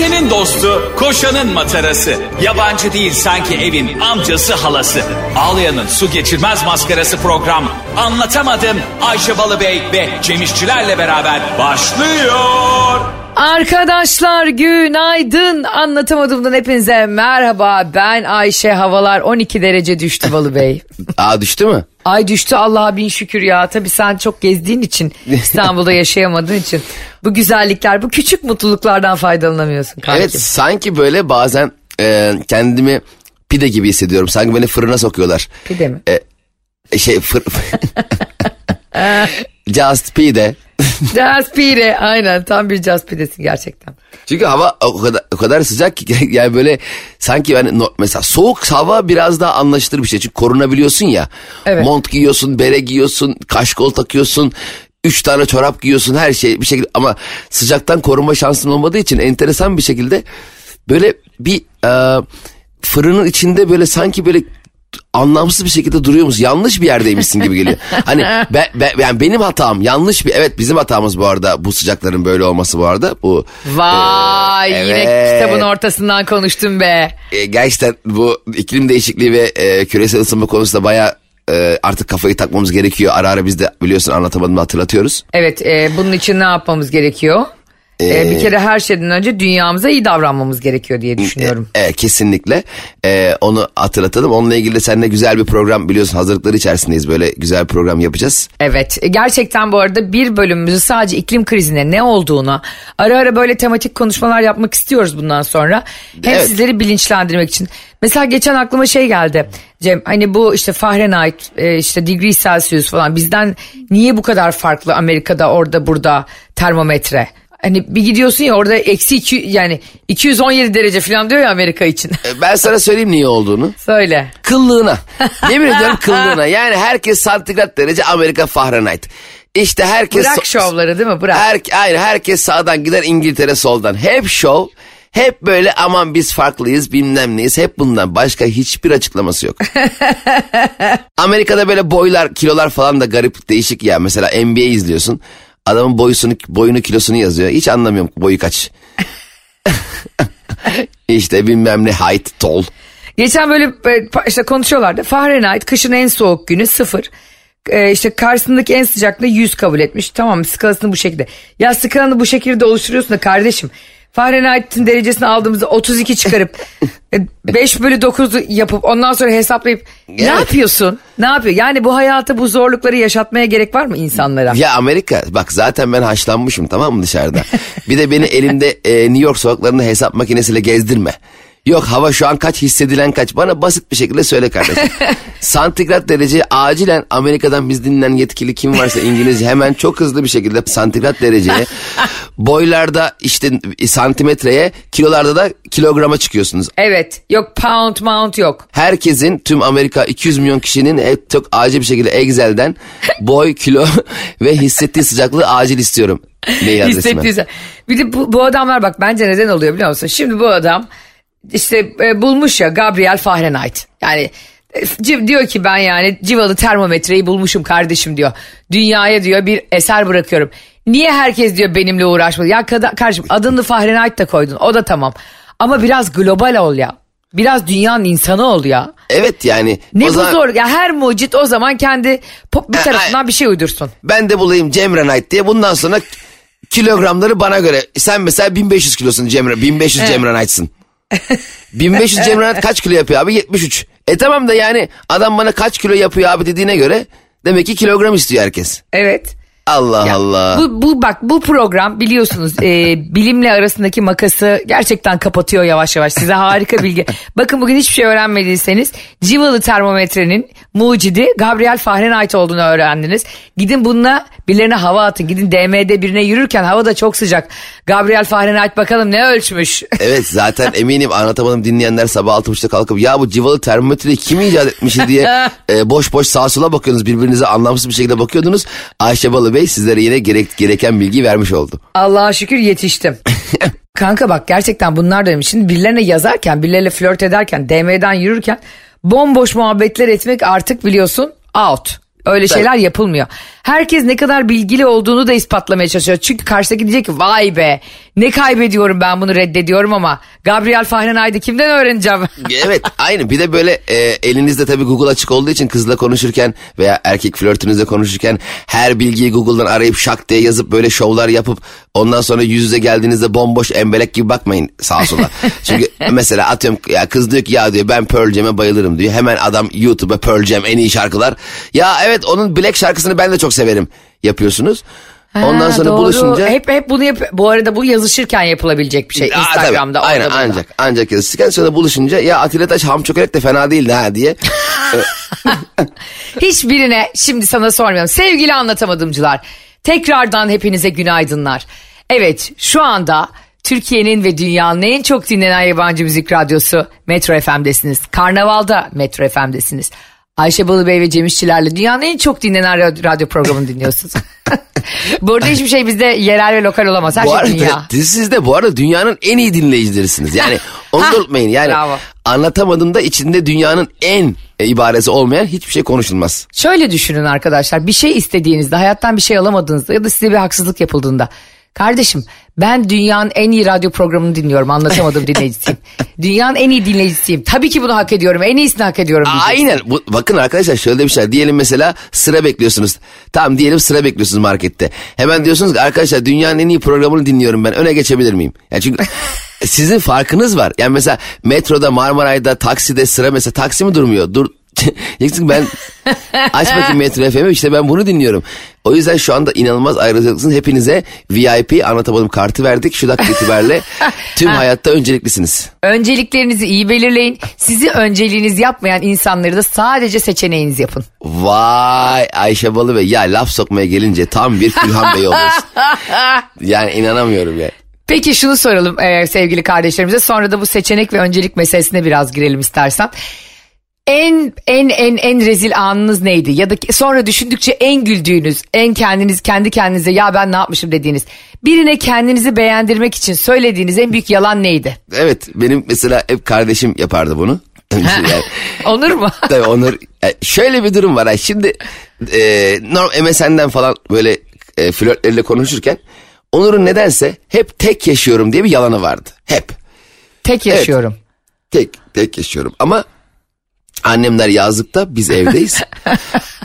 Ayşe'nin dostu, koşanın matarası. Yabancı değil sanki evin amcası halası. Ağlayan'ın su geçirmez maskarası program. Anlatamadım Ayşe Balıbey ve Cemişçilerle beraber başlıyor. Arkadaşlar günaydın. Anlatamadığımdan hepinize merhaba. Ben Ayşe. Havalar 12 derece düştü Balı Bey. Aa düştü mü? Ay düştü Allah'a bin şükür ya. Tabii sen çok gezdiğin için İstanbul'da yaşayamadığın için bu güzellikler bu küçük mutluluklardan faydalanamıyorsun kanki. Evet sanki böyle bazen e, kendimi pide gibi hissediyorum. Sanki beni fırına sokuyorlar. Pide mi? E, şey fır... Just pide. Jazz pide aynen tam bir jazz pidesin gerçekten. Çünkü hava o kadar, o kadar sıcak ki yani böyle sanki yani no- mesela soğuk hava biraz daha anlaşılır bir şey. Çünkü korunabiliyorsun ya. Evet. Mont giyiyorsun, bere giyiyorsun, kaşkol takıyorsun. Üç tane çorap giyiyorsun her şey bir şekilde ama sıcaktan korunma şansın olmadığı için enteresan bir şekilde böyle bir e, fırının içinde böyle sanki böyle anlamsız bir şekilde duruyor musun? Yanlış bir yerdeymişsin gibi geliyor. Hani be, be- yani benim hatam yanlış bir evet bizim hatamız bu arada bu sıcakların böyle olması bu arada. Bu Vay yine evet. kitabın ortasından konuştum be. e, gerçekten bu iklim değişikliği ve e, küresel ısınma konusunda baya artık kafayı takmamız gerekiyor. Ara ara biz de biliyorsun anlatamadım hatırlatıyoruz. Evet e, bunun için ne yapmamız gerekiyor? E, Ee, bir kere her şeyden önce dünyamıza iyi davranmamız gerekiyor diye düşünüyorum. E, kesinlikle E, onu hatırlatalım. Onunla ilgili de seninle güzel bir program biliyorsun hazırlıkları içerisindeyiz. Böyle güzel bir program yapacağız. Evet e, gerçekten bu arada bir bölümümüzü sadece iklim krizine ne olduğuna ara ara böyle tematik konuşmalar yapmak istiyoruz bundan sonra. Hem Evet. sizleri bilinçlendirmek için. Mesela geçen aklıma şey geldi Cem hani bu işte Fahrenheit e, işte degree Celsius falan bizden niye bu kadar farklı Amerika'da orada burada termometre? Hani bir gidiyorsun ya orada eksi iki, yani 217 derece falan diyor ya Amerika için. E, ben sana söyleyeyim niye olduğunu. Söyle. Kıllığına. Yemin ediyorum kıllığına. Yani herkes santigrat derece Amerika Fahrenheit. İşte herkes... Bırak şovları değil mi? Bırak. Her, hayır herkes sağdan gider İngiltere soldan. Hep şov. Hep böyle aman biz farklıyız bilmem neyiz. Hep bundan başka hiçbir açıklaması yok. Amerika'da böyle boylar kilolar falan da garip değişik ya. Mesela NBA izliyorsun. Adamın boyusunu, boyunu kilosunu yazıyor. Hiç anlamıyorum boyu kaç. işte bilmem ne height tall. Geçen böyle e, işte konuşuyorlardı. Fahrenheit kışın en soğuk günü sıfır. E, işte karşısındaki en sıcaklığı 100 kabul etmiş. Tamam skalasını bu şekilde. Ya skalanı bu şekilde oluşturuyorsun da kardeşim. Fahrenheit'in derecesini aldığımızda 32 çıkarıp e, 5 bölü 9'u yapıp ondan sonra hesaplayıp ne Evet. yapıyorsun? Ne yapıyor? Yani bu hayata bu zorlukları yaşatmaya gerek var mı insanlara? Ya Amerika bak zaten ben haşlanmışım tamam mı dışarıda. Bir de beni elimde e, New York sokaklarında hesap makinesiyle gezdirme. Yok hava şu an kaç hissedilen kaç bana basit bir şekilde söyle kardeşim. santigrat derece acilen Amerika'dan biz dinleyen yetkili kim varsa İngilizce hemen çok hızlı bir şekilde santigrat dereceye boylarda işte santimetreye kilolarda da kilograma çıkıyorsunuz. Evet. Yok pound mount yok. Herkesin tüm Amerika 200 milyon kişinin hep çok acil bir şekilde Excel'den boy, kilo ve hissettiği sıcaklığı acil istiyorum. Hissettiği Bir de bu, bu adamlar bak bence neden oluyor biliyor musun? Şimdi bu adam işte e, bulmuş ya Gabriel Fahrenheit. Yani e, diyor ki ben yani civalı termometreyi bulmuşum kardeşim diyor. Dünyaya diyor bir eser bırakıyorum. Niye herkes diyor benimle uğraşmadı? Ya kada- kardeşim adını Fahrenheit de koydun o da tamam. Ama biraz global ol ya. Biraz dünyanın insanı ol ya. Evet yani. Ne bu zaman zor ya her mucit o zaman kendi pop bir tarafından bir şey uydursun. Ben de bulayım Cemre Knight diye bundan sonra kilogramları bana göre. Sen mesela 1500 kilosun Cemre. 1500 Cemre Knight'sın. 1500 Cemre Knight kaç kilo yapıyor abi? 73. E tamam da yani adam bana kaç kilo yapıyor abi dediğine göre demek ki kilogram istiyor herkes. Evet. Allah Ya, Allah. Bu, bu bak bu program biliyorsunuz e, bilimle arasındaki makası gerçekten kapatıyor yavaş yavaş. Size harika bilgi. Bakın bugün hiçbir şey öğrenmediyseniz civalı termometrenin mucidi Gabriel Fahrenheit olduğunu öğrendiniz. Gidin bununla birilerine hava atın. Gidin DM'de birine yürürken hava da çok sıcak. Gabriel Fahrenheit bakalım ne ölçmüş. Evet zaten eminim anlatamadım dinleyenler sabah altı buçukta kalkıp ya bu civalı termometreyi kim icat etmiş diye e, boş boş sağa sola bakıyorsunuz birbirinize anlamsız bir şekilde bakıyordunuz. Ayşe Balı Bey sizlere yine gerek, gereken bilgi vermiş oldu. Allah'a şükür yetiştim. Kanka bak gerçekten bunlar da. Şimdi birilerine yazarken, birileriyle flört ederken, DM'den yürürken bomboş muhabbetler etmek artık biliyorsun out. Öyle şeyler yapılmıyor. Herkes ne kadar bilgili olduğunu da ispatlamaya çalışıyor. Çünkü karşıdaki diyecek ki vay be ne kaybediyorum ben bunu reddediyorum ama Gabriel Fahrenheit'i kimden öğreneceğim? evet aynı bir de böyle e, elinizde tabii Google açık olduğu için kızla konuşurken veya erkek flörtünüzle konuşurken her bilgiyi Google'dan arayıp şak diye yazıp böyle şovlar yapıp ondan sonra yüz yüze geldiğinizde bomboş embelek gibi bakmayın sağa sola. Çünkü mesela atıyorum ya kız diyor ki ya diyor ben Pearl Jam'e bayılırım diyor. Hemen adam YouTube'a Pearl Jam en iyi şarkılar. Ya evet onun Black şarkısını ben de çok severim yapıyorsunuz. Ondan Ha, sonra doğru. buluşunca Hep hep bunu yap. Bu arada bu yazışırken yapılabilecek bir şey. Aa, Instagram'da. tabii. Aynen burada. ancak ancak yazışırken sonra buluşunca ya Atilla Taş ham çökelek de fena değildi ha diye. Hiçbirine şimdi sana sormuyorum. Sevgili anlatamadımcılar. Tekrardan hepinize günaydınlar. Evet şu anda Türkiye'nin ve dünyanın en çok dinlenen yabancı müzik radyosu Metro FM'desiniz. Karnaval'da Metro FM'desiniz. Ayşe Balıbey ve Cem İşçilerle dünyanın en çok dinlenen radyo, radyo programını dinliyorsunuz. Burada hiçbir şey bizde yerel ve lokal olamaz. Her bu şey arada dünya. siz de bu arada dünyanın en iyi dinleyicilerisiniz. Yani onu da unutmayın. Yani Bravo. anlatamadım da içinde dünyanın en e, ibaresi olmayan hiçbir şey konuşulmaz. Şöyle düşünün arkadaşlar bir şey istediğinizde hayattan bir şey alamadığınızda ya da size bir haksızlık yapıldığında kardeşim ben dünyanın en iyi radyo programını dinliyorum anlatamadım dinleyicisiyim. dünyanın en iyi dinleyicisiyim. Tabii ki bunu hak ediyorum en iyisini hak ediyorum. diyeceksin. Aynen. Bu, bakın arkadaşlar şöyle bir şey. Diyelim mesela sıra bekliyorsunuz. Tamam diyelim sıra bekliyorsunuz markette. Hemen diyorsunuz ki arkadaşlar dünyanın en iyi programını dinliyorum ben. Öne geçebilir miyim? Yani çünkü sizin farkınız var. Yani mesela metroda, Marmaray'da, takside sıra mesela taksi mi durmuyor? Dur Diyeceksin ben aç bakayım Metro FM'i işte ben bunu dinliyorum. O yüzden şu anda inanılmaz ayrıcalıksınız. Hepinize VIP anlatamadım kartı verdik. Şu dakika itibariyle tüm hayatta önceliklisiniz. Önceliklerinizi iyi belirleyin. Sizi önceliğiniz yapmayan insanları da sadece seçeneğiniz yapın. Vay Ayşe Balı Bey ya laf sokmaya gelince tam bir Külhan Bey oluyorsun. yani inanamıyorum ya. Peki şunu soralım e, sevgili kardeşlerimize sonra da bu seçenek ve öncelik meselesine biraz girelim istersen. En en en en rezil anınız neydi? Ya da sonra düşündükçe en güldüğünüz, en kendiniz kendi kendinize ya ben ne yapmışım dediğiniz. Birine kendinizi beğendirmek için söylediğiniz en büyük yalan neydi? Evet benim mesela hep kardeşim yapardı bunu. yani, Onur mu? tabii Onur e, şöyle bir durum var. ha. Şimdi e, norm MSN'den falan böyle e, flörtleriyle konuşurken Onur'un nedense hep tek yaşıyorum diye bir yalanı vardı. Hep. Tek yaşıyorum. Tek tek yaşıyorum ama annemler yazlıkta biz evdeyiz.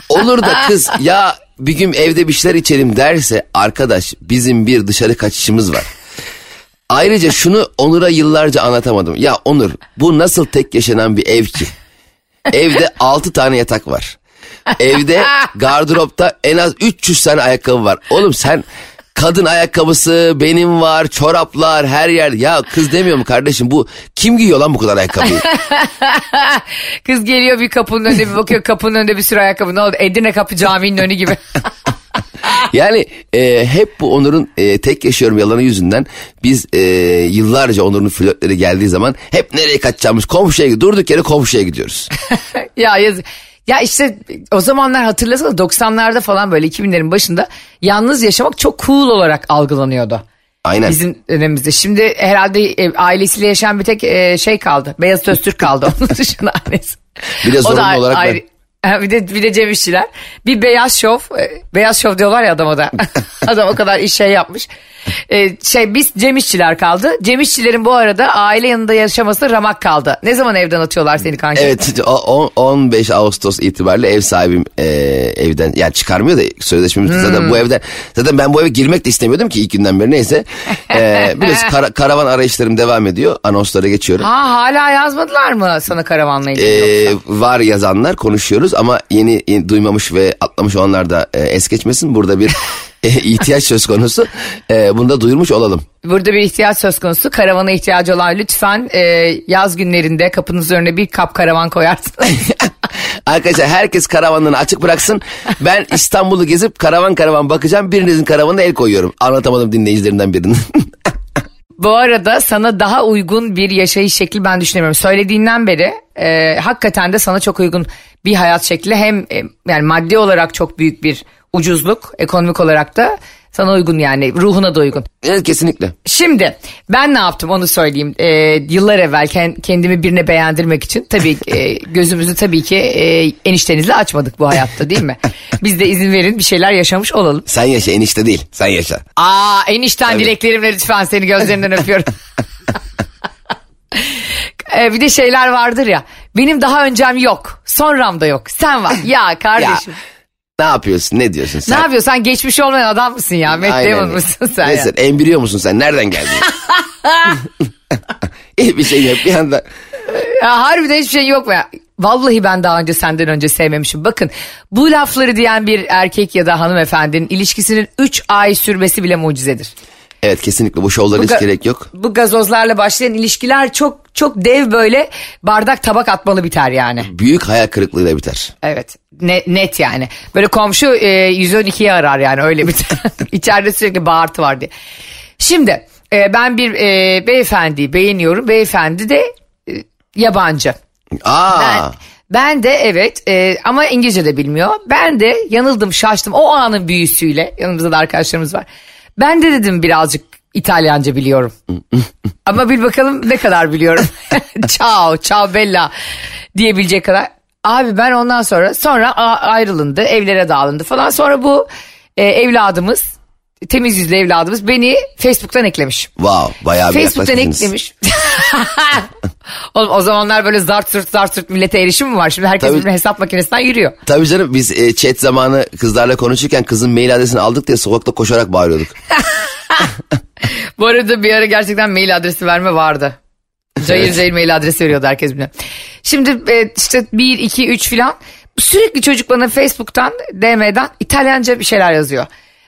Olur da kız ya bir gün evde bir şeyler içelim derse arkadaş bizim bir dışarı kaçışımız var. Ayrıca şunu Onur'a yıllarca anlatamadım. Ya Onur bu nasıl tek yaşanan bir ev ki? Evde 6 tane yatak var. Evde gardıropta en az 300 tane ayakkabı var. Oğlum sen kadın ayakkabısı benim var çoraplar her yer. Ya kız demiyor mu kardeşim bu kim giyiyor lan bu kadar ayakkabıyı? Kız geliyor bir kapının önünde bir bakıyor kapının önünde bir sürü ayakkabı. Ne oldu? Edirne Kapı Camii'nin önü gibi. Yani e, hep bu Onur'un e, tek yaşıyorum yalanı yüzünden biz e, yıllarca Onur'un flörtleri geldiği zaman hep nereye kaçacağımız komşuya. Durduk yere komşuya gidiyoruz. ya yaz ya işte o zamanlar hatırlasana 90'larda falan böyle 2000'lerin başında yalnız yaşamak çok cool olarak algılanıyordu. Aynen. Bizim dönemimizde. Şimdi herhalde e, ailesiyle yaşayan bir tek e, şey kaldı. Beyaz Öztürk kaldı onun dışında annesi. Bir de O da zorunlu ayrı- olarak ben. ayrı- Ha, Bir de, bir de Cem İşçiler. Bir beyaz şov. e, Beyaz şov diyorlar ya adama da. Adam o kadar iş şey yapmış. E, şey biz Cem İşçiler kaldı. Cem İşçilerin bu arada aile yanında yaşaması ramak kaldı. Ne zaman evden atıyorlar seni kanka? Evet o- on- 15 Ağustos itibariyle ev sahibim e, evden yani çıkarmıyor da sözleşmemiz Hmm. zaten bu evden zaten ben bu eve girmek de istemiyordum ki ilk günden beri neyse. E, biliyorsun kara- karavan arayışlarım devam ediyor anonslara geçiyorum. Ha hala yazmadılar mı sana karavanla ilgili? Yoksa? var yazanlar konuşuyoruz ama yeni, yeni duymamış ve atlamış olanlar da e, es geçmesin. Burada bir e, ihtiyaç söz konusu. E, bunu da duyurmuş olalım. Burada bir ihtiyaç söz konusu. Karavana ihtiyacı olan lütfen e, yaz günlerinde kapınızın önüne bir kap karavan koyarsınız. Arkadaşlar herkes karavanlarını açık bıraksın. Ben İstanbul'u gezip karavan karavan bakacağım. Birinizin karavanına el koyuyorum. Anlatamadım dinleyicilerinden birinin. Bu arada sana daha uygun bir yaşayış şekli ben düşünemiyorum. Söylediğinden beri e, hakikaten de sana çok uygun bir hayat şekli. Hem e, yani maddi olarak çok büyük bir ucuzluk, ekonomik olarak da Sana uygun yani ruhuna da uygun. Evet kesinlikle. Şimdi ben ne yaptım onu söyleyeyim. Ee, yıllar evvel kendimi birine beğendirmek için tabii e, gözümüzü tabii ki e, eniştenizle açmadık bu hayatta değil mi? Biz de izin verin bir şeyler yaşamış olalım. Sen yaşa enişte değil sen yaşa. Aa enişten tabii. dileklerimle lütfen seni gözlerinden öpüyorum. Ee, bir de şeyler vardır ya. Benim daha öncem yok. Sonram da yok. Sen var. Ya kardeşim. ya. Ne yapıyorsun? Ne diyorsun sen? Ne yapıyorsun? Sen geçmiş olmayan adam mısın ya? Matt Damon mısın sen Neyse, ya? embriyo musun sen? Nereden geldin? İyi bir şey yap bir anda. Ya harbiden hiçbir şey yok mu ya? Vallahi ben daha önce senden önce sevmemişim. Bakın bu lafları diyen bir erkek ya da hanımefendinin ilişkisinin 3 ay sürmesi bile mucizedir. Evet kesinlikle bu şovlara hiç gerek yok. Bu gazozlarla başlayan ilişkiler çok çok dev böyle bardak tabak atmalı biter yani. Büyük hayal kırıklığıyla biter. Evet net, net yani. Böyle komşu e, 112'ye arar yani öyle biter. İçeride sürekli bağırtı var diye. Şimdi e, ben bir e, beyefendiyi beğeniyorum. Beyefendi de e, yabancı. Aa. Ben, ben de evet e, ama İngilizce de bilmiyor. Ben de yanıldım şaştım o anın büyüsüyle yanımızda da arkadaşlarımız var. Ben de dedim birazcık İtalyanca biliyorum. Ama bir bakalım ne kadar biliyorum. ciao, ciao bella diyebilecek kadar. Abi ben ondan sonra sonra ayrılındı, evlere dağılındı falan. Sonra bu e, evladımız temiz yüzlü evladımız beni Facebook'tan eklemiş. Wow bayağı bir Facebook'tan eklemiş. Oğlum o zamanlar böyle zart sırt zart sırt millete erişim mi var? Şimdi herkes Tabii, hesap makinesinden yürüyor. Tabii canım biz e, chat zamanı kızlarla konuşurken kızın mail adresini aldık diye sokakta koşarak bağırıyorduk. Bu arada bir ara gerçekten mail adresi verme vardı. Cayır evet. cayır mail adresi veriyordu herkes bile. Şimdi e, işte 1, 2, 3 filan sürekli çocuk bana Facebook'tan DM'den İtalyanca bir şeyler yazıyor.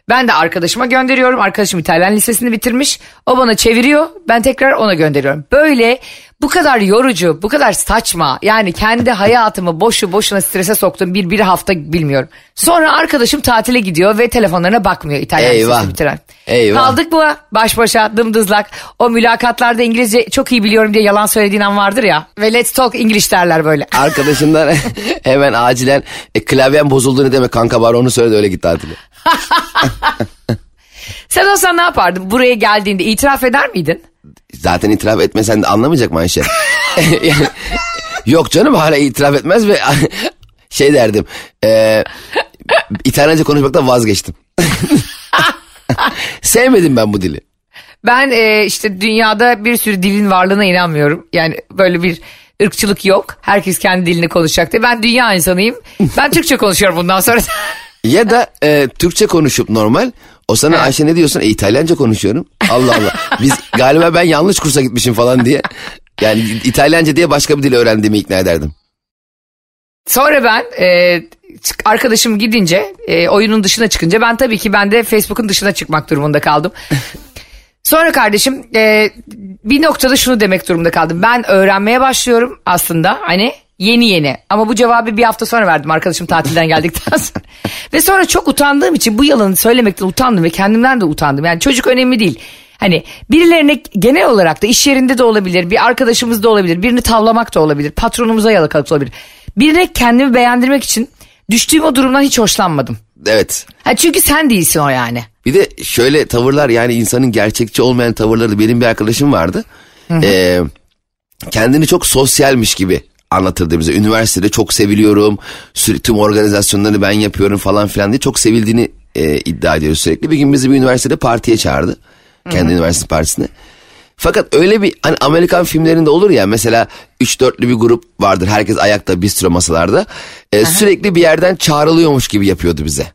Ben de arkadaşıma gönderiyorum. Arkadaşım İtalyan lisesini bitirmiş. O bana çeviriyor. Ben tekrar ona gönderiyorum. Böyle bu kadar yorucu, bu kadar saçma. Yani kendi hayatımı boşu boşuna strese soktum bir bir hafta bilmiyorum. Sonra arkadaşım tatile gidiyor ve telefonlarına bakmıyor İtalyan Eyvah. lisesini bitiren. Eyvah. Kaldık bu baş başa dımdızlak. O mülakatlarda İngilizce çok iyi biliyorum diye yalan söylediğin an vardır ya. Ve let's talk English derler böyle. Arkadaşımdan hemen acilen e, klavyen bozuldu ne demek kanka var onu söyledi öyle git tatile. Sen olsan ne yapardın? Buraya geldiğinde itiraf eder miydin? Zaten itiraf etmesen de anlamayacak mı Ayşe? yani, yok canım hala itiraf etmez ve şey derdim. E, İtalyanca konuşmaktan vazgeçtim. Sevmedim ben bu dili. Ben e, işte dünyada bir sürü dilin varlığına inanmıyorum. Yani böyle bir ırkçılık yok. Herkes kendi dilini konuşacak diye. Ben dünya insanıyım. Ben Türkçe konuşuyorum bundan sonra. Ya da e, Türkçe konuşup normal. O sana evet. Ayşe ne diyorsun? E, İtalyanca konuşuyorum. Allah Allah. Biz galiba ben yanlış kursa gitmişim falan diye. Yani İtalyanca diye başka bir dil öğrendiğimi ikna ederdim. Sonra ben e, arkadaşım gidince e, oyunun dışına çıkınca ben tabii ki ben de Facebook'un dışına çıkmak durumunda kaldım. Sonra kardeşim e, bir noktada şunu demek durumunda kaldım. Ben öğrenmeye başlıyorum aslında hani Yeni yeni ama bu cevabı bir hafta sonra verdim arkadaşım tatilden geldikten sonra. ve sonra çok utandığım için bu yalanı söylemekten utandım ve kendimden de utandım. Yani çocuk önemli değil. Hani birilerine genel olarak da iş yerinde de olabilir, bir arkadaşımız da olabilir, birini tavlamak da olabilir, patronumuza yalakalık olabilir. Birine kendimi beğendirmek için düştüğüm o durumdan hiç hoşlanmadım. Evet. Ha çünkü sen değilsin o yani. Bir de şöyle tavırlar yani insanın gerçekçi olmayan tavırları benim bir arkadaşım vardı. Ee, kendini çok sosyalmiş gibi anlatırdı bize. Üniversitede çok seviliyorum. Sürekli tüm organizasyonları ben yapıyorum falan filan diye çok sevildiğini e, iddia ediyor sürekli. Bir gün bizi bir üniversitede partiye çağırdı. Kendi Hı-hı. üniversite partisine. Fakat öyle bir hani Amerikan filmlerinde olur ya mesela 3-4'lü bir grup vardır. Herkes ayakta bistro masalarda. E, sürekli bir yerden çağrılıyormuş gibi yapıyordu bize.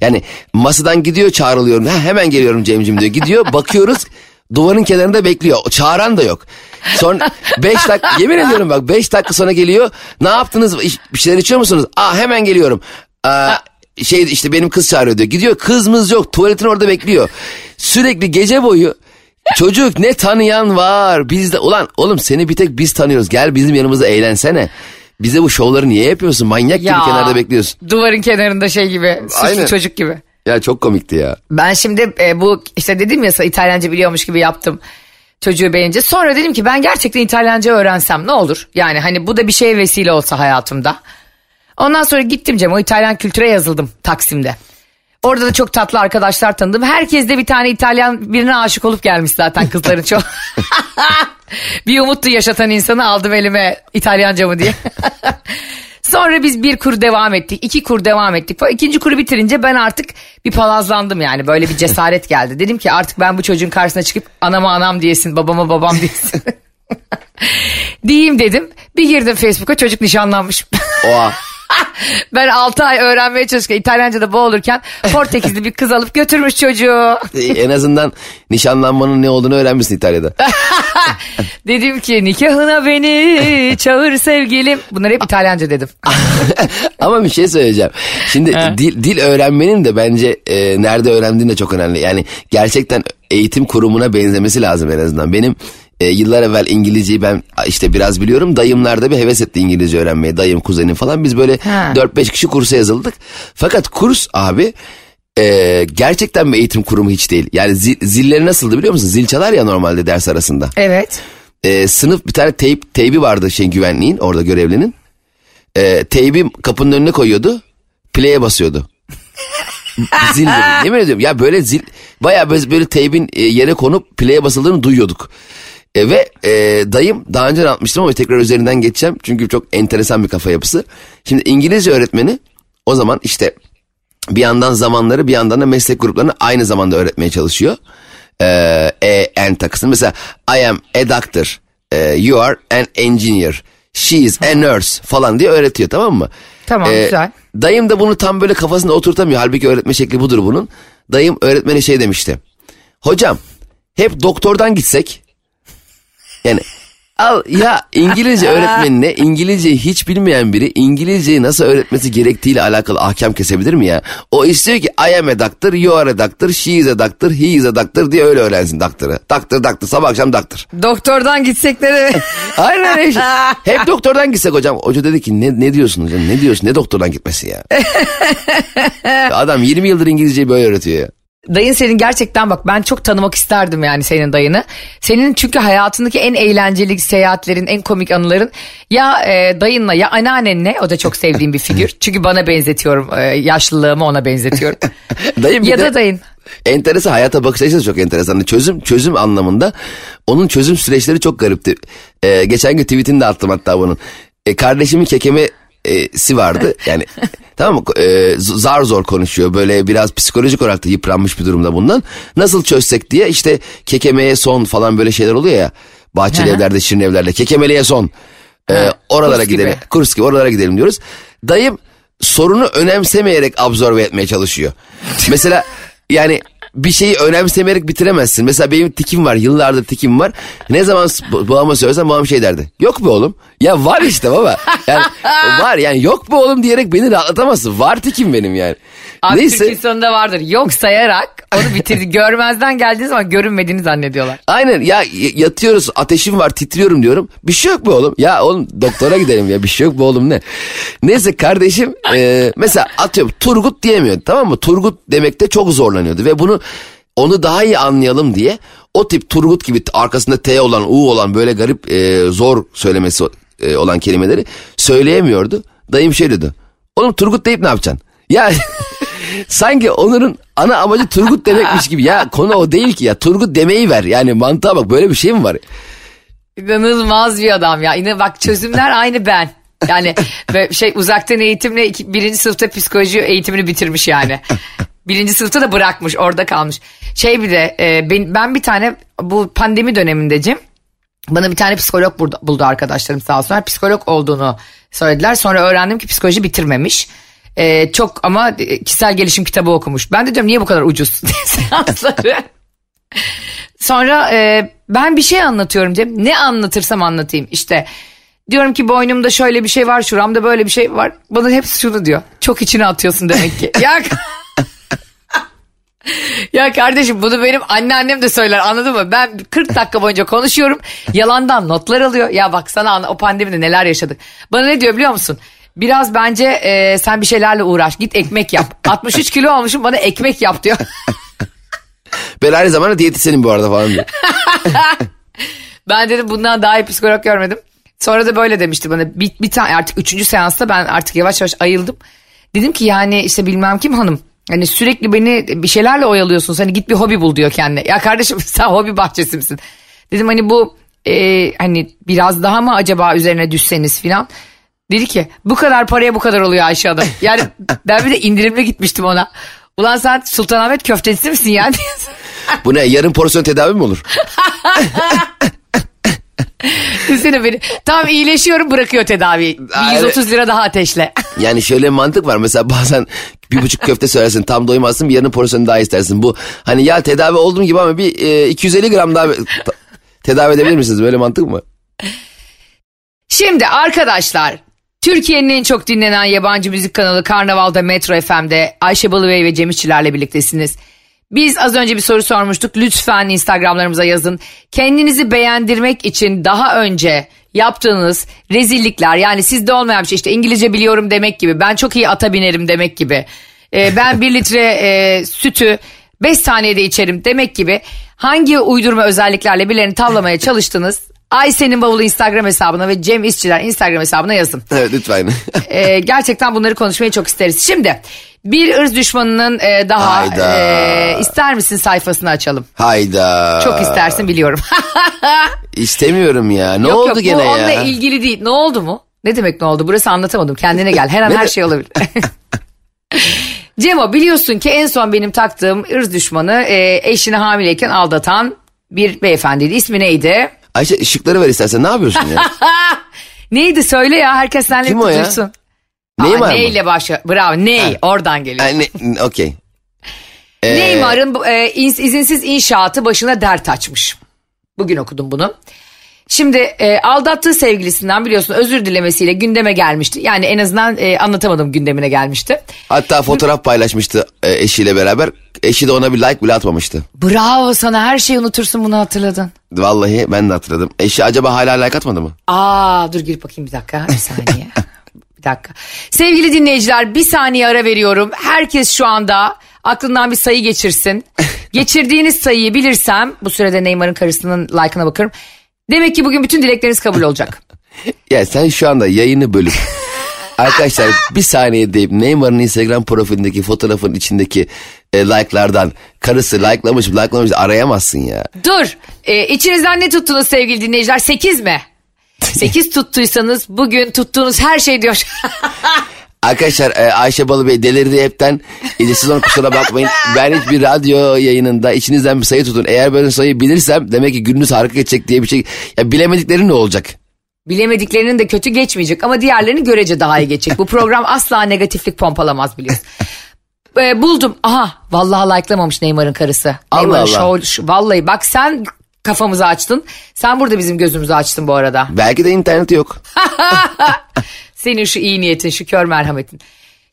Yani masadan gidiyor çağrılıyorum. Ha, hemen geliyorum Cem'cim diyor. Gidiyor bakıyoruz duvarın kenarında bekliyor. Çağıran da yok. Son 5 dakika yemin ediyorum bak 5 dakika sonra geliyor. Ne yaptınız? Bir şeyler içiyor musunuz? Aa hemen geliyorum. Aa, şey işte benim kız çağırıyor diyor. Gidiyor kızımız yok tuvaletin orada bekliyor. Sürekli gece boyu çocuk ne tanıyan var. Biz de ulan oğlum seni bir tek biz tanıyoruz. Gel bizim yanımızda eğlensene. Bize bu şovları niye yapıyorsun? Manyak ya, gibi kenarda bekliyorsun. Duvarın kenarında şey gibi. Suçlu Aynen. çocuk gibi. Ya çok komikti ya. Ben şimdi e, bu işte dedim ya İtalyanca biliyormuş gibi yaptım çocuğu beğenince. Sonra dedim ki ben gerçekten İtalyanca öğrensem ne olur? Yani hani bu da bir şey vesile olsa hayatımda. Ondan sonra gittim Cem o İtalyan kültüre yazıldım Taksim'de. Orada da çok tatlı arkadaşlar tanıdım. Herkes de bir tane İtalyan birine aşık olup gelmiş zaten kızların çok. bir umuttu yaşatan insanı aldım elime İtalyanca mı diye. Sonra biz bir kur devam ettik, iki kur devam ettik. İkinci kuru bitirince ben artık bir palazlandım yani. Böyle bir cesaret geldi. Dedim ki artık ben bu çocuğun karşısına çıkıp anama anam diyesin, babama babam diyesin. Diyeyim dedim. Bir girdim Facebook'a çocuk nişanlanmış. Oha. ben 6 ay öğrenmeye çalışırken İtalyanca'da boğulurken Portekizli bir kız alıp götürmüş çocuğu. en azından nişanlanmanın ne olduğunu öğrenmişsin İtalya'da. dedim ki nikahına beni çağır sevgilim. Bunları hep İtalyanca dedim. Ama bir şey söyleyeceğim. Şimdi dil, dil öğrenmenin de bence e, nerede öğrendiğin de çok önemli. Yani gerçekten eğitim kurumuna benzemesi lazım en azından. Benim e, yıllar evvel İngilizceyi ben işte biraz biliyorum. Dayımlar da bir heves etti İngilizce öğrenmeye. Dayım, kuzenim falan. Biz böyle Ha. 4-5 kişi kursa yazıldık. Fakat kurs abi e, gerçekten bir eğitim kurumu hiç değil. Yani zil, zilleri nasıldı biliyor musun? Zil çalar ya normalde ders arasında. Evet. E, sınıf bir tane teyp, teybi vardı şey güvenliğin orada görevlinin. E, teybi kapının önüne koyuyordu. Play'e basıyordu. zil böyle. Yemin ediyorum ya böyle zil baya böyle, böyle teybin e, yere konup play'e basıldığını duyuyorduk. E, ve e, dayım daha önce anlatmıştım ama tekrar üzerinden geçeceğim. Çünkü çok enteresan bir kafa yapısı. Şimdi İngilizce öğretmeni o zaman işte bir yandan zamanları bir yandan da meslek gruplarını aynı zamanda öğretmeye çalışıyor. Ee, e, and takısını. Mesela I am a doctor, e, you are an engineer, she is a nurse falan diye öğretiyor tamam mı? Tamam, güzel. Dayım da bunu tam böyle kafasında oturtamıyor. Halbuki öğretme şekli budur bunun. Dayım öğretmene şey demişti. Hocam hep doktordan gitsek yani al ya İngilizce öğretmenine İngilizce hiç bilmeyen biri İngilizceyi nasıl öğretmesi gerektiğiyle alakalı ahkam kesebilir mi ya? O istiyor ki I am a doctor, you are a doctor, she is a doctor, he is a doctor diye öyle öğrensin doktoru. Doktor, doktor, sabah akşam doktor. Doktordan gitsek ne Aynen öyle. Hep doktordan gitsek hocam. Hoca dedi ki ne, ne diyorsun hocam ne diyorsun ne doktordan gitmesi ya. Adam 20 yıldır İngilizceyi böyle öğretiyor ya. Dayın senin gerçekten bak ben çok tanımak isterdim yani senin dayını. Senin çünkü hayatındaki en eğlenceli seyahatlerin, en komik anıların ya e, dayınla ya anneannenle o da çok sevdiğim bir figür. Çünkü bana benzetiyorum e, yaşlılığımı ona benzetiyorum. Dayım ya de- da dayın. Enteresan hayata bakış açısı çok enteresan. Hani Çözüm çözüm anlamında onun çözüm süreçleri çok garipti. Ee, geçen gün tweetini de attım hatta bunun. Ee, kardeşimin kekemesi vardı. Yani tamam mı? Z- zar zor konuşuyor. Böyle biraz psikolojik olarak da yıpranmış bir durumda bundan. Nasıl çözsek diye işte kekemeye son falan böyle şeyler oluyor ya. Bahçeli hı. evlerde, şirin evlerde. Kekemeliğe son. Ha, oralara kurs gibi. gidelim. Kurs gibi oralara gidelim diyoruz. Dayım sorunu önemsemeyerek absorbe etmeye çalışıyor. Mesela yani bir şeyi önemsemeyerek bitiremezsin. Mesela benim tikim var. Yıllardır tikim var. Ne zaman babama söylesem babam şey derdi. Yok be oğlum. Ya var işte baba. Yani var yani yok be oğlum diyerek beni rahatlatamazsın. Var tikim benim yani. Abi Neyse. Türk'ün sonunda vardır. Yok sayarak onu bitirdi. Görmezden geldiği zaman görünmediğini zannediyorlar. Aynen ya yatıyoruz ateşim var titriyorum diyorum. Bir şey yok be oğlum. Ya oğlum doktora gidelim ya bir şey yok be oğlum ne. Neyse kardeşim e, mesela atıyorum Turgut diyemiyordu tamam mı? Turgut demekte çok zorlanıyordu ve bunu onu daha iyi anlayalım diye o tip Turgut gibi arkasında T olan U olan böyle garip e, zor söylemesi e, olan kelimeleri söyleyemiyordu. Dayım şey dedi. Oğlum Turgut deyip ne yapacaksın? Ya sanki Onur'un ana amacı Turgut demekmiş gibi. Ya konu o değil ki ya. Turgut demeyi ver. Yani mantığa bak böyle bir şey mi var? İnanılmaz bir adam ya. Yine bak çözümler aynı ben. Yani şey uzaktan eğitimle birinci sınıfta psikoloji eğitimini bitirmiş yani. Birinci sınıfta da bırakmış orada kalmış. Şey bir de e, ben, ben bir tane bu pandemi döneminde Cem bana bir tane psikolog buldu, buldu arkadaşlarım sağ olsunlar. Psikolog olduğunu söylediler. Sonra öğrendim ki psikoloji bitirmemiş. E, çok ama e, kişisel gelişim kitabı okumuş. Ben de diyorum niye bu kadar ucuz seansları? Sonra e, ben bir şey anlatıyorum Cem. Ne anlatırsam anlatayım. İşte diyorum ki boynumda şöyle bir şey var, şuramda böyle bir şey var. Bana hepsi şunu diyor. Çok içine atıyorsun demek ki. ya Ya kardeşim bunu benim anneannem de söyler anladın mı? Ben 40 dakika boyunca konuşuyorum. Yalandan notlar alıyor. Ya bak sana o pandemide neler yaşadık. Bana ne diyor biliyor musun? Biraz bence e, sen bir şeylerle uğraş. Git ekmek yap. 63 kilo olmuşum bana ekmek yap diyor. Ben aynı zamanda diyetisyenim bu arada falan diyor. Ben dedim bundan daha iyi psikolog görmedim. Sonra da böyle demişti bana. Bir, bir tane artık üçüncü seansta ben artık yavaş yavaş ayıldım. Dedim ki yani işte bilmem kim hanım. Hani sürekli beni bir şeylerle oyalıyorsun. Hani git bir hobi bul diyor kendine. Ya kardeşim sen hobi bahçesi misin? Dedim hani bu e, hani biraz daha mı acaba üzerine düşseniz filan. Dedi ki bu kadar paraya bu kadar oluyor Ayşe Hanım. Yani ben bir de indirimle gitmiştim ona. Ulan sen Sultanahmet köftecisi misin yani? Bu ne yarım porsiyon tedavi mi olur? Düşünsene beni. Tamam iyileşiyorum bırakıyor tedaviyi. Bir Aynen. 130 lira daha ateşle. Yani şöyle mantık var. Mesela bazen bir buçuk köfte söylersin tam doymazsın bir yarım porsiyon daha istersin. Bu hani ya tedavi oldum gibi ama bir e, 250 gram daha tedavi edebilir misiniz? Böyle mantık mı? Şimdi arkadaşlar Türkiye'nin en çok dinlenen yabancı müzik kanalı Karnaval'da Metro FM'de Ayşe Balıbey ve Cem İşçilerle birliktesiniz. Biz az önce bir soru sormuştuk. Lütfen Instagramlarımıza yazın. Kendinizi beğendirmek için daha önce yaptığınız rezillikler yani sizde olmayan bir şey işte İngilizce biliyorum demek gibi ben çok iyi ata binerim demek gibi e, ben bir litre e, sütü 5 saniyede içerim demek gibi hangi uydurma özelliklerle birilerini tavlamaya çalıştınız Ayşe'nin bavulu Instagram hesabına ve Cem İşçiler Instagram hesabına yazın. Evet lütfen. Ee, gerçekten bunları konuşmayı çok isteriz. Şimdi bir ırz düşmanının e, daha Hayda. e, ister misin sayfasını açalım? Hayda. Çok istersin biliyorum. İstemiyorum ya. Ne yok oldu yok gene bu ya? onunla ilgili değil. Ne oldu mu? Ne demek ne oldu? Burası anlatamadım. Kendine gel. Her an her şey olabilir. Cemo biliyorsun ki en son benim taktığım ırz düşmanı e, eşini hamileyken aldatan bir beyefendiydi. İsmi neydi? Ayşe ışıkları ver istersen ne yapıyorsun ya? Neydi söyle ya herkes seninle Kim o ya? tutuşsun. Neymar mı? Neyle başlıyor? Bravo ney oradan geliyor. Yani, okey. Ee, Neymar'ın bu, e, iz- izinsiz inşaatı başına dert açmış. Bugün okudum bunu. Şimdi e, aldattığı sevgilisinden biliyorsun özür dilemesiyle gündeme gelmişti. Yani en azından e, anlatamadım gündemine gelmişti. Hatta fotoğraf paylaşmıştı e, eşiyle beraber. Eşi de ona bir like bile atmamıştı. Bravo sana her şeyi unutursun bunu hatırladın. Vallahi ben de hatırladım. Eşi acaba hala like atmadı mı? Aa dur girip bakayım bir dakika bir saniye. bir dakika. Sevgili dinleyiciler bir saniye ara veriyorum. Herkes şu anda aklından bir sayı geçirsin. Geçirdiğiniz sayıyı bilirsem bu sürede Neymar'ın karısının like'ına bakarım. Demek ki bugün bütün dilekleriniz kabul olacak. Ya sen şu anda yayını bölüp arkadaşlar bir saniye deyip Neymar'ın Instagram profilindeki fotoğrafın içindeki e, like'lardan karısı likelamış mı likelamış mı arayamazsın ya. Dur e, içinizden ne tuttunuz sevgili dinleyiciler 8 mi? 8 tuttuysanız bugün tuttuğunuz her şey diyor. Arkadaşlar e, Ayşe Balıbey delirdi hepten. E, siz ona kusura bakmayın. Ben hiçbir radyo yayınında içinizden bir sayı tutun. Eğer böyle sayı bilirsem demek ki gününüz harika geçecek diye bir şey. Ya bilemedikleri ne olacak? Bilemediklerinin de kötü geçmeyecek ama diğerlerinin görece daha iyi geçecek. Bu program asla negatiflik pompalamaz biliyorsun. Ee, buldum. Aha vallahi like'lamamış Neymar'ın karısı. Allah Neymar'ın Allah. şu- vallahi bak sen kafamızı açtın. Sen burada bizim gözümüzü açtın bu arada. Belki de interneti yok. Senin şu iyi niyetin, şu kör merhametin.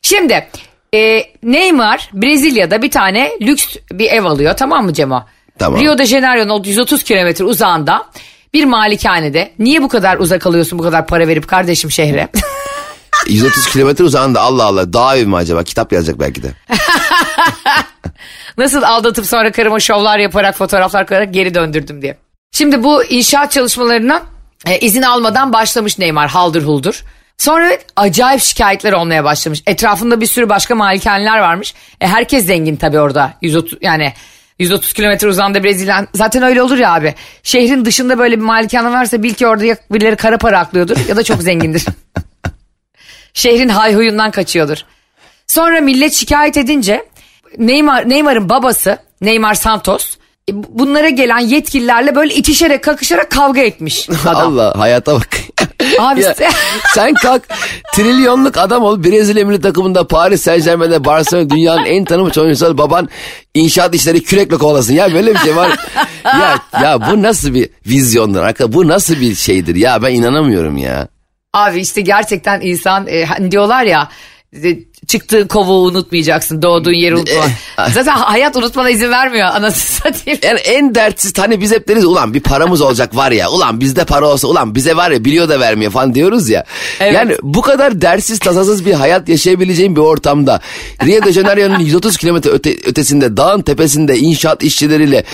Şimdi e, Neymar Brezilya'da bir tane lüks bir ev alıyor tamam mı Cemo? Tamam. Rio de Janeiro'nun 130 kilometre uzağında bir malikanede. Niye bu kadar uzak alıyorsun bu kadar para verip kardeşim şehre? 130 kilometre uzağında Allah Allah. Dağ evi mi acaba? Kitap yazacak belki de. Nasıl aldatıp sonra karıma şovlar yaparak fotoğraflar koyarak geri döndürdüm diye. Şimdi bu inşaat çalışmalarına e, izin almadan başlamış Neymar haldır huldur. Sonra acayip şikayetler olmaya başlamış. Etrafında bir sürü başka malikaneler varmış. E, herkes zengin tabii orada. 130 yani 130 kilometre uzanda Brezilya. Zaten öyle olur ya abi. Şehrin dışında böyle bir malikane varsa bil ki orada ya birileri kara para aklıyordur ya da çok zengindir. Şehrin hayhuyundan kaçıyordur. Sonra millet şikayet edince Neymar Neymar'ın babası Neymar Santos bunlara gelen yetkililerle böyle itişerek kakışarak kavga etmiş adam. Allah hayata bak. Abi Ya, sen- sen kalk trilyonluk adam ol Brezilya milli takımında Paris Saint Germain'de Barcelona dünyanın en tanınmış oyuncusu ol. baban inşaat işleri kürekle kovalasın ya böyle bir şey var. ya ya bu nasıl bir vizyondur arkadaş bu nasıl bir şeydir ya ben inanamıyorum ya. Abi işte gerçekten insan e, hani diyorlar ya e, çıktığın kovuğu unutmayacaksın doğduğun yeri unutma. Zaten hayat unutmana izin vermiyor anasını satayım. Yani en dertsiz hani biz hep deriz ulan bir paramız olacak var ya ulan bizde para olsa ulan bize var ya biliyor da vermiyor falan diyoruz ya. Evet. Yani bu kadar dersiz tasasız bir hayat yaşayabileceğin bir ortamda Rio de Janeiro'nun 130 kilometre öte, ötesinde dağın tepesinde inşaat işçileriyle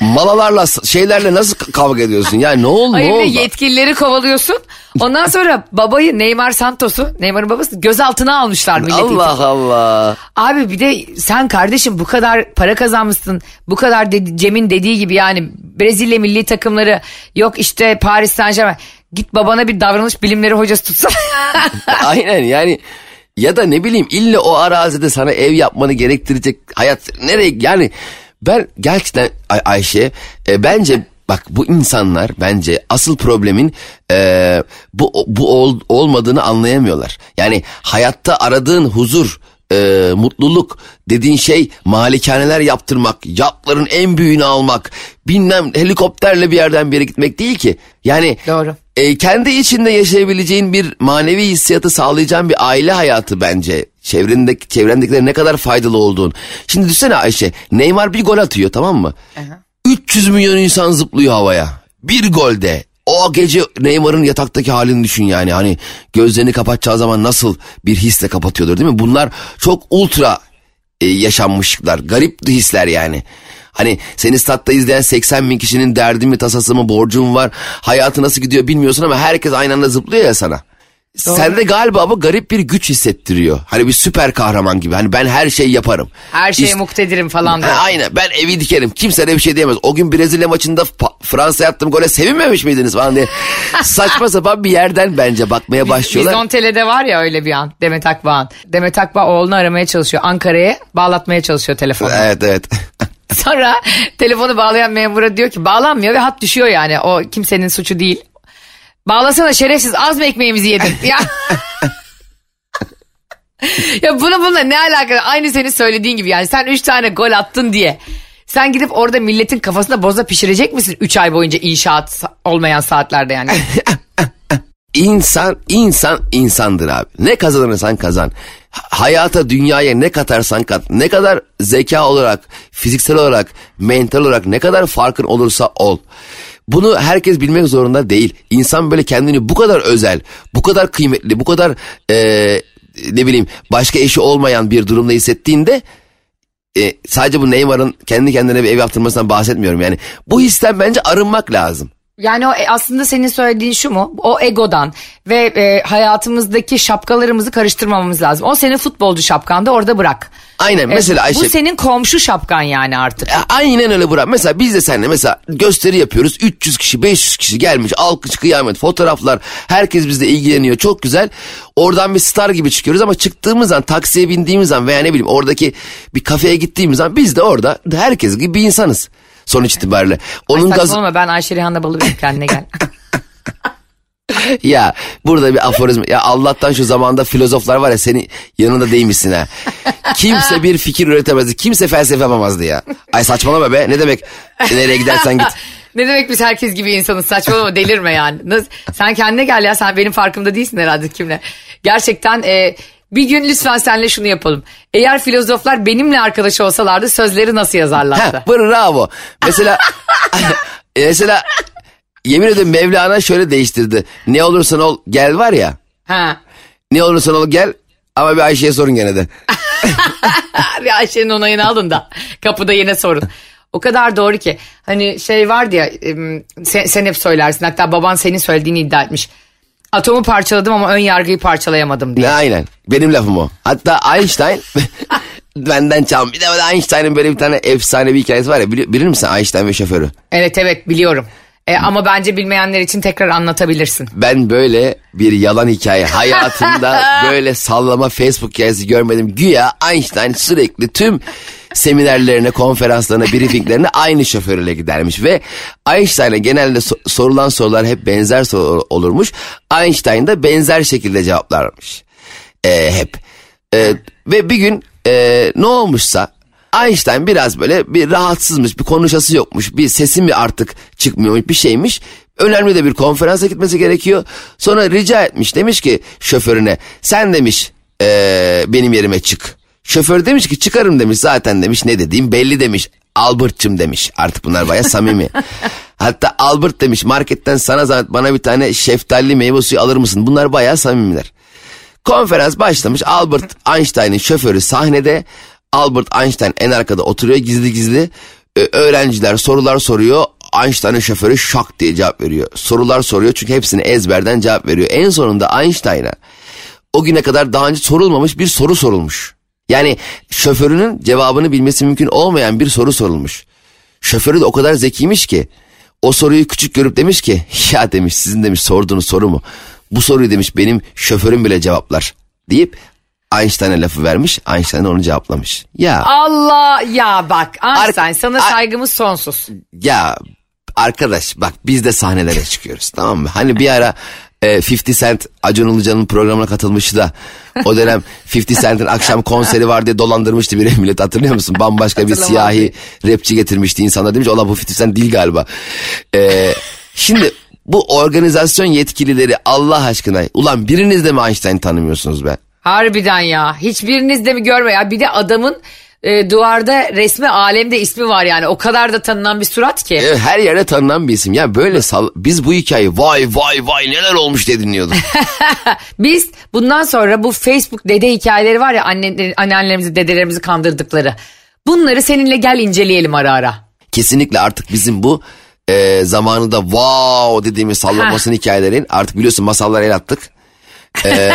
malalarla şeylerle nasıl kavga ediyorsun? Yani ne oldu ne Hayır ve oldu? yetkilileri kovalıyorsun. Ondan sonra babayı Neymar Santos'u Neymar'ın babası gözaltına almışlar milletin. Allah Allah. Abi bir de sen kardeşim bu kadar para kazanmışsın. Bu kadar dedi, Cem'in dediği gibi yani Brezilya milli takımları yok işte Paris Saint Germain. Git babana bir davranış bilimleri hocası tutsa. Aynen yani ya da ne bileyim illa o arazide sana ev yapmanı gerektirecek hayat nereye yani ben gerçekten Ay- Ayşe e, bence bak bu insanlar bence asıl problemin e, bu bu ol- olmadığını anlayamıyorlar. Yani hayatta aradığın huzur e, mutluluk dediğin şey malikaneler yaptırmak, yatların en büyüğünü almak, bilmem helikopterle bir yerden bir yere gitmek değil ki. Yani Doğru. e, kendi içinde yaşayabileceğin bir manevi hissiyatı sağlayacağın bir aile hayatı bence. Çevrendeki, çevrendekilere ne kadar faydalı olduğun. Şimdi düşünsene Ayşe Neymar bir gol atıyor tamam mı? 300 milyon insan zıplıyor havaya. Bir golde. O gece Neymar'ın yataktaki halini düşün yani. Hani gözlerini kapatacağı zaman nasıl bir hisle kapatıyordur değil mi? Bunlar çok ultra e, yaşanmışlıklar. Garip hisler yani. Hani seni statta izleyen 80 bin kişinin derdi mi tasası mı borcu mu var hayatı nasıl gidiyor bilmiyorsun ama herkes aynı anda zıplıyor ya sana. Sende galiba bu garip bir güç hissettiriyor. Hani bir süper kahraman gibi. Hani ben her şeyi yaparım. Her şeye İşte- muktedirim falan diyor. aynen ben evi dikerim kimse de bir şey diyemez. O gün Brezilya maçında Fransa'ya attığım gole sevinmemiş miydiniz falan diye. Saçma sapan bir yerden bence bakmaya başlıyorlar. Vizontele'de var ya öyle bir an Demet Akbağ'ın. Demet Akbağ oğlunu aramaya çalışıyor. Ankara'ya bağlatmaya çalışıyor telefonu. Evet evet. Sonra telefonu bağlayan memura diyor ki bağlanmıyor ve hat düşüyor yani. O kimsenin suçu değil. Bağlasana şerefsiz az mı ekmeğimizi yedin? Ya. ya bunu bununla ne alakalı? Aynı senin söylediğin gibi yani sen 3 tane gol attın diye. Sen gidip orada milletin kafasına boza pişirecek misin 3 ay boyunca inşaat olmayan saatlerde yani? İnsan, insan insandır abi. Ne kazanırsan kazan. Ha- Hayata, dünyaya ne katarsan kat. Ne kadar zeka olarak, fiziksel olarak, mental olarak ne kadar farkın olursa ol. Bunu herkes bilmek zorunda değil. İnsan böyle kendini bu kadar özel, bu kadar kıymetli, bu kadar eee, ne bileyim başka eşi olmayan bir durumda hissettiğinde e, sadece bu Neymar'ın kendi kendine bir ev yaptırmasından bahsetmiyorum. Yani bu histen bence arınmak lazım. Yani o e, aslında senin söylediğin şu mu? O egodan ve e, hayatımızdaki şapkalarımızı karıştırmamamız lazım. O senin futbolcu şapkan da orada bırak. Aynen E, mesela Ayşe. Bu senin komşu şapkan yani artık. Ya Aynen öyle Burak. Mesela biz de seninle mesela gösteri yapıyoruz. 300 kişi 500 kişi gelmiş. Alkış kıyamet fotoğraflar. Herkes bizle ilgileniyor. Çok güzel. Oradan bir star gibi çıkıyoruz ama çıktığımız an taksiye bindiğimiz an veya ne bileyim oradaki bir kafeye gittiğimiz an biz de orada herkes gibi bir insanız. Sonuç itibariyle. Onun gazı... Saçmalama ben Ayşe Rihanna Balıbeyim kendine gel. Ya burada bir aforizm. Ya Allah'tan şu zamanda filozoflar var ya senin yanında değilmişsin ha. Kimse bir fikir üretemezdi. Kimse felsefe yapamazdı ya. Ay saçmalama be. Ne demek nereye gidersen git. ne demek biz herkes gibi insanız saçmalama delirme yani. Nasıl- Sen kendine gel ya sen benim farkımda değilsin herhalde kimle. Gerçekten e, bir gün lütfen senle şunu yapalım. Eğer filozoflar benimle arkadaş olsalardı sözleri nasıl yazarlardı? Ha, bravo. Mesela mesela yemin ederim Mevlana şöyle değiştirdi. Ne olursan ol gel var ya. Ha. Ne olursan ol gel ama bir Ayşe'ye sorun gene de. bir Ayşe'nin onayını alın da kapıda yine sorun. O kadar doğru ki hani şey vardı ya sen, sen hep söylersin hatta baban senin söylediğini iddia etmiş. Atomu parçaladım ama ön yargıyı parçalayamadım diye. Ne aynen. Benim lafım o. Hatta Einstein benden çal. Bir de Einstein'ın böyle bir tane efsane bir hikayesi var ya. Bilir, bilir misin Einstein ve şoförü? Evet evet biliyorum. E, ama bence bilmeyenler için tekrar anlatabilirsin. Ben böyle bir yalan hikaye hayatımda böyle sallama Facebook hikayesi görmedim. Güya Einstein sürekli tüm seminerlerine, konferanslarına, briefinglerine aynı şoförüyle gidermiş. Ve Einstein'a genelde so- sorulan sorular hep benzer soru olurmuş. Einstein da benzer şekilde cevaplarmış. Ee, hep. Ee, ve bir gün e, ne olmuşsa Einstein biraz böyle bir rahatsızmış, bir konuşası yokmuş, bir sesi mi artık çıkmıyormuş, bir şeymiş. Önemli de bir konferansa gitmesi gerekiyor. Sonra rica etmiş, demiş ki şoförüne, sen demiş eee, benim yerime çık. Şoför demiş ki çıkarım demiş zaten demiş ne dediğim belli demiş. Albert'cım demiş artık bunlar baya samimi. Hatta Albert demiş marketten sana zahmet bana bir tane şeftali meyve suyu alır mısın? Bunlar baya samimiler. Konferans başlamış. Albert Einstein'ın şoförü sahnede. Albert Einstein en arkada oturuyor gizli gizli. Ee, öğrenciler sorular soruyor. Einstein'ın şoförü şak diye cevap veriyor. Sorular soruyor çünkü hepsini ezberden cevap veriyor. En sonunda Einstein'a o güne kadar daha önce sorulmamış bir soru sorulmuş. Yani şoförünün cevabını bilmesi mümkün olmayan bir soru sorulmuş. Şoförü de o kadar zekiymiş ki o soruyu küçük görüp demiş ki ya demiş sizin demiş sorduğunuz soru mu? Bu soruyu demiş benim şoförüm bile cevaplar deyip Einstein'a lafı vermiş. Einstein onu cevaplamış. Ya Allah ya bak Einstein Ar- sana saygımız sonsuz. ya arkadaş bak biz de sahnelere çıkıyoruz tamam mı? Hani bir ara e, 50 Cent Acun Ilıcalı'nın programına katılmıştı da o dönem 50 Cent'in akşam konseri var diye dolandırmıştı bir millet hatırlıyor musun? Bambaşka bir siyahi rapçi getirmişti insanlar demiş ola bu 50 Cent değil galiba. E, şimdi bu organizasyon yetkilileri Allah aşkına ulan biriniz de mi Einstein tanımıyorsunuz be? Harbiden ya. Hiçbiriniz de mi görme ya. Bir de adamın e, duvarda resmi alemde ismi var yani. O kadar da tanınan bir surat ki. Evet, her yerde tanınan bir isim. Ya böyle sal biz bu hikayeyi vay vay vay neler olmuş diye dinliyorduk. Biz bundan sonra bu Facebook dede hikayeleri var ya anne, anneannelerimizi dedelerimizi kandırdıkları. Bunları seninle gel inceleyelim ara ara. Kesinlikle artık bizim bu e, zamanında wow dediğimiz sallamasının hikayelerin artık biliyorsun masallara el attık. E,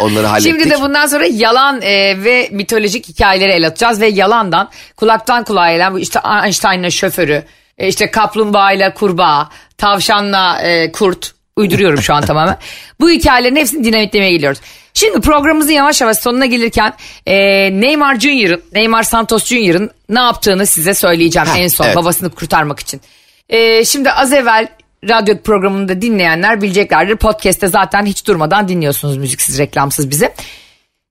onları hallettik. Şimdi de bundan sonra yalan e, ve mitolojik hikayeleri el atacağız ve yalandan kulaktan kulağa gelen bu işte Einstein'la şoförü, e, işte kaplumbağayla kurbağa, tavşanla e, kurt uyduruyorum şu an tamamen. Bu hikayelerin hepsini dinamitlemeye geliyoruz. Şimdi programımızın yavaş yavaş sonuna gelirken e, Neymar Junior'ın, Neymar Santos Junior'ın ne yaptığını size söyleyeceğim Ha, en son evet. babasını kurtarmak için. E, şimdi az evvel radyo programında dinleyenler bileceklerdir. Podcast'te zaten hiç durmadan dinliyorsunuz müziksiz reklamsız bizi.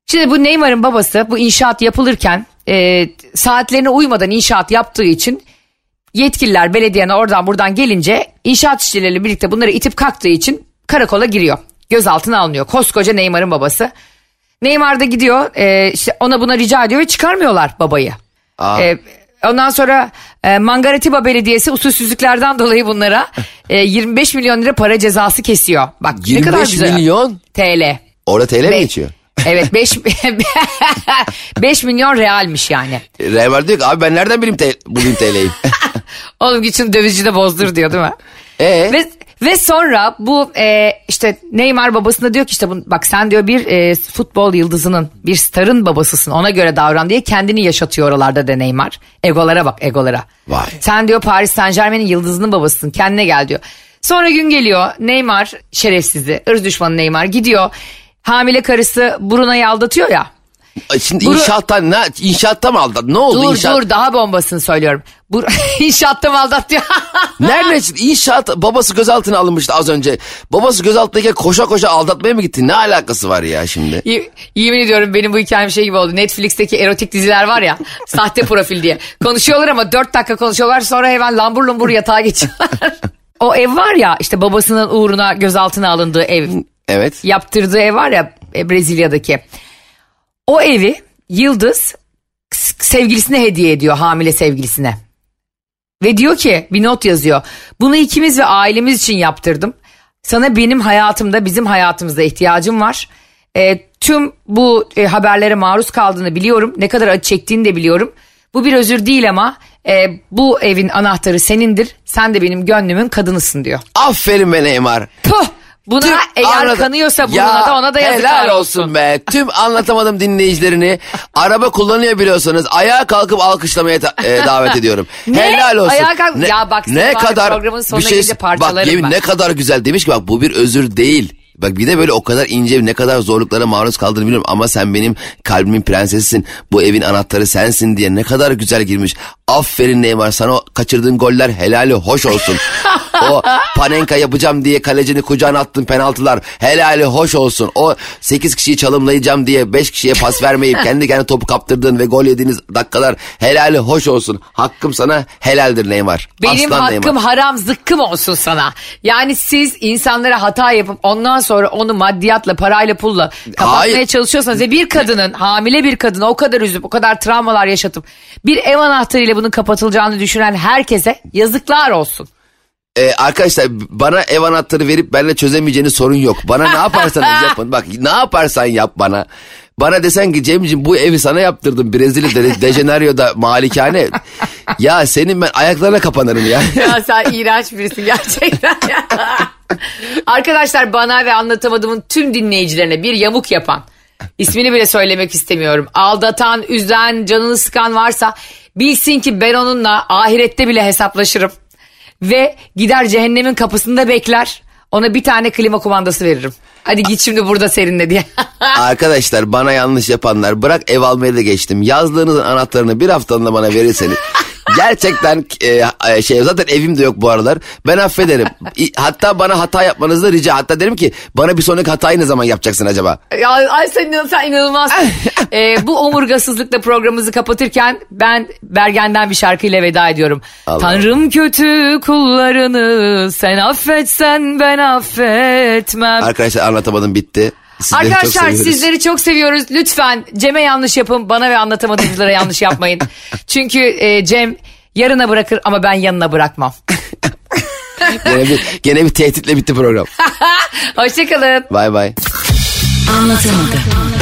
Şimdi bu Neymar'ın babası bu inşaat yapılırken e, saatlerine uymadan inşaat yaptığı için yetkililer belediyenin oradan buradan gelince inşaat işçileriyle birlikte bunları itip kalktığı için karakola giriyor. Gözaltına alınıyor. Koskoca Neymar'ın babası. Neymar da gidiyor e, işte ona buna rica ediyor ve çıkarmıyorlar babayı. Aa. E, ondan sonra e, Mangaratiba Belediyesi usulsüzlüklerden dolayı bunlara e, 25 milyon lira para cezası kesiyor. Bak ne 25 kadar güzel. milyon TL. orada TL mi Be- geçiyor? Evet 5 5 milyon realmiş yani. Real diyor ki abi ben nereden bileyim te- bulayım TL'yi? Oğlum gitsin dövizci de bozdur diyor değil mi? Eee? Ve ve sonra bu e, işte Neymar babasına diyor ki işte bu, bak sen diyor bir e, futbol yıldızının bir starın babasısın ona göre davran diye kendini yaşatıyor oralarda da Neymar. Egolara bak egolara. Vay. Sen diyor Paris Saint Germain'in yıldızının babasısın kendine gel diyor. Sonra gün geliyor Neymar şerefsizi ırz düşmanı Neymar gidiyor. Hamile karısı Bruna'yı aldatıyor ya. Şimdi Bunu- inşaattan ne inşaatta mı aldın? Ne oldu Dur inşaat? dur daha bombasını söylüyorum. Bu inşaatta mı aldatıyor? Nerede inşaat babası gözaltına alınmıştı az önce. Babası gözaltındayken koşa koşa aldatmaya mı gitti? Ne alakası var ya şimdi? Y- Yemin ediyorum benim bu hikayem şey gibi oldu. Netflix'teki erotik diziler var ya sahte profil diye. Konuşuyorlar ama dört dakika konuşuyorlar sonra hemen lambur lumbur yatağa geçiyorlar. o ev var ya işte babasının uğruna gözaltına alındığı ev. Evet. Yaptırdığı ev var ya e, Brezilya'daki. O evi Yıldız sevgilisine hediye ediyor hamile sevgilisine. Ve diyor ki bir not yazıyor. Bunu ikimiz ve ailemiz için yaptırdım. Sana benim hayatımda bizim hayatımızda ihtiyacım var. E, tüm bu e, haberlere maruz kaldığını biliyorum. Ne kadar acı çektiğini de biliyorum. Bu bir özür değil ama e, bu evin anahtarı senindir. Sen de benim gönlümün kadınısın diyor. Aferin be Neymar. Puh! Buna Tüm eğer anlat- kanıyorsa buna Ya, da ona da yazıklar helal olsun. olsun be. Tüm anlatamadım dinleyicilerini araba kullanıyor biliyorsanız ayağa kalkıp alkışlamaya e, davet ediyorum. Ne? Helal olsun. Ayağa kalk- Ya bak var ya, programın sonuna gelince bak parçalarım yemin ben. ne kadar güzel demiş ki bak bu bir özür değil. Bak bir de böyle o kadar ince ne kadar zorluklara maruz kaldığını biliyorum ama sen benim kalbimin prensesisin. Bu evin anahtarı sensin diye ne kadar güzel girmiş. Aferin Neymar sana o kaçırdığın goller helali hoş olsun. o panenka yapacağım diye kalecini kucağına attın penaltılar helali hoş olsun. O 8 kişiyi çalımlayacağım diye 5 kişiye pas vermeyip kendi kendine topu kaptırdığın ve gol yediğiniz dakikalar helali hoş olsun. Hakkım sana helaldir Neymar. Benim Aslan hakkım Neymar. haram zıkkım olsun sana. Yani siz insanlara hata yapıp ondan sonra onu maddiyatla, parayla, pulla kapatmaya Hayır. çalışıyorsanız ve bir kadının, hamile bir kadına o kadar üzüp, o kadar travmalar yaşatıp bir ev anahtarıyla bunun kapatılacağını düşünen herkese yazıklar olsun. Ee, arkadaşlar bana ev anahtarı verip benimle çözemeyeceğiniz sorun yok. Bana ne yaparsanız yapın. Bak ne yaparsan yap bana. Bana desen ki Cemciğim bu evi sana yaptırdım Brezilya'da De Janeiro'da malikane. Ya senin ben ayaklarına kapanırım ya. ya sen iğrenç birisin gerçekten. Arkadaşlar bana ve anlatamadığımın tüm dinleyicilerine bir yamuk yapan, ismini bile söylemek istemiyorum. Aldatan, üzen, canını sıkan varsa bilsin ki ben onunla ahirette bile hesaplaşırım. Ve gider cehennemin kapısında bekler. Ona bir tane klima kumandası veririm. Hadi git şimdi burada serinle diye. Arkadaşlar bana yanlış yapanlar bırak ev almaya da geçtim. Yazlığınızın anahtarını bir haftalığında bana verirseniz gerçekten e, şey zaten evim de yok bu aralar. Ben affederim. Hatta bana hata yapmanızı da rica. Hatta derim ki bana bir sonraki hatayı ne zaman yapacaksın acaba? Ya ay sen, sen inanılmazsın. Ee, bu omurgasızlıkla programımızı kapatırken ben Bergen'den bir şarkıyla veda ediyorum. Allah. Tanrım kötü kullarını sen affetsen ben affetmem. Arkadaşlar anlatamadım bitti. Sizleri Arkadaşlar sizleri çok seviyoruz. Lütfen Cem'e yanlış yapın. Bana ve anlatamadığımızlara yanlış yapmayın. Çünkü e, Cem yarına bırakır ama ben yanına bırakmam. Gene bir, gene bir tehditle bitti program. Hoşçakalın. Bay bay. Anlatamadım.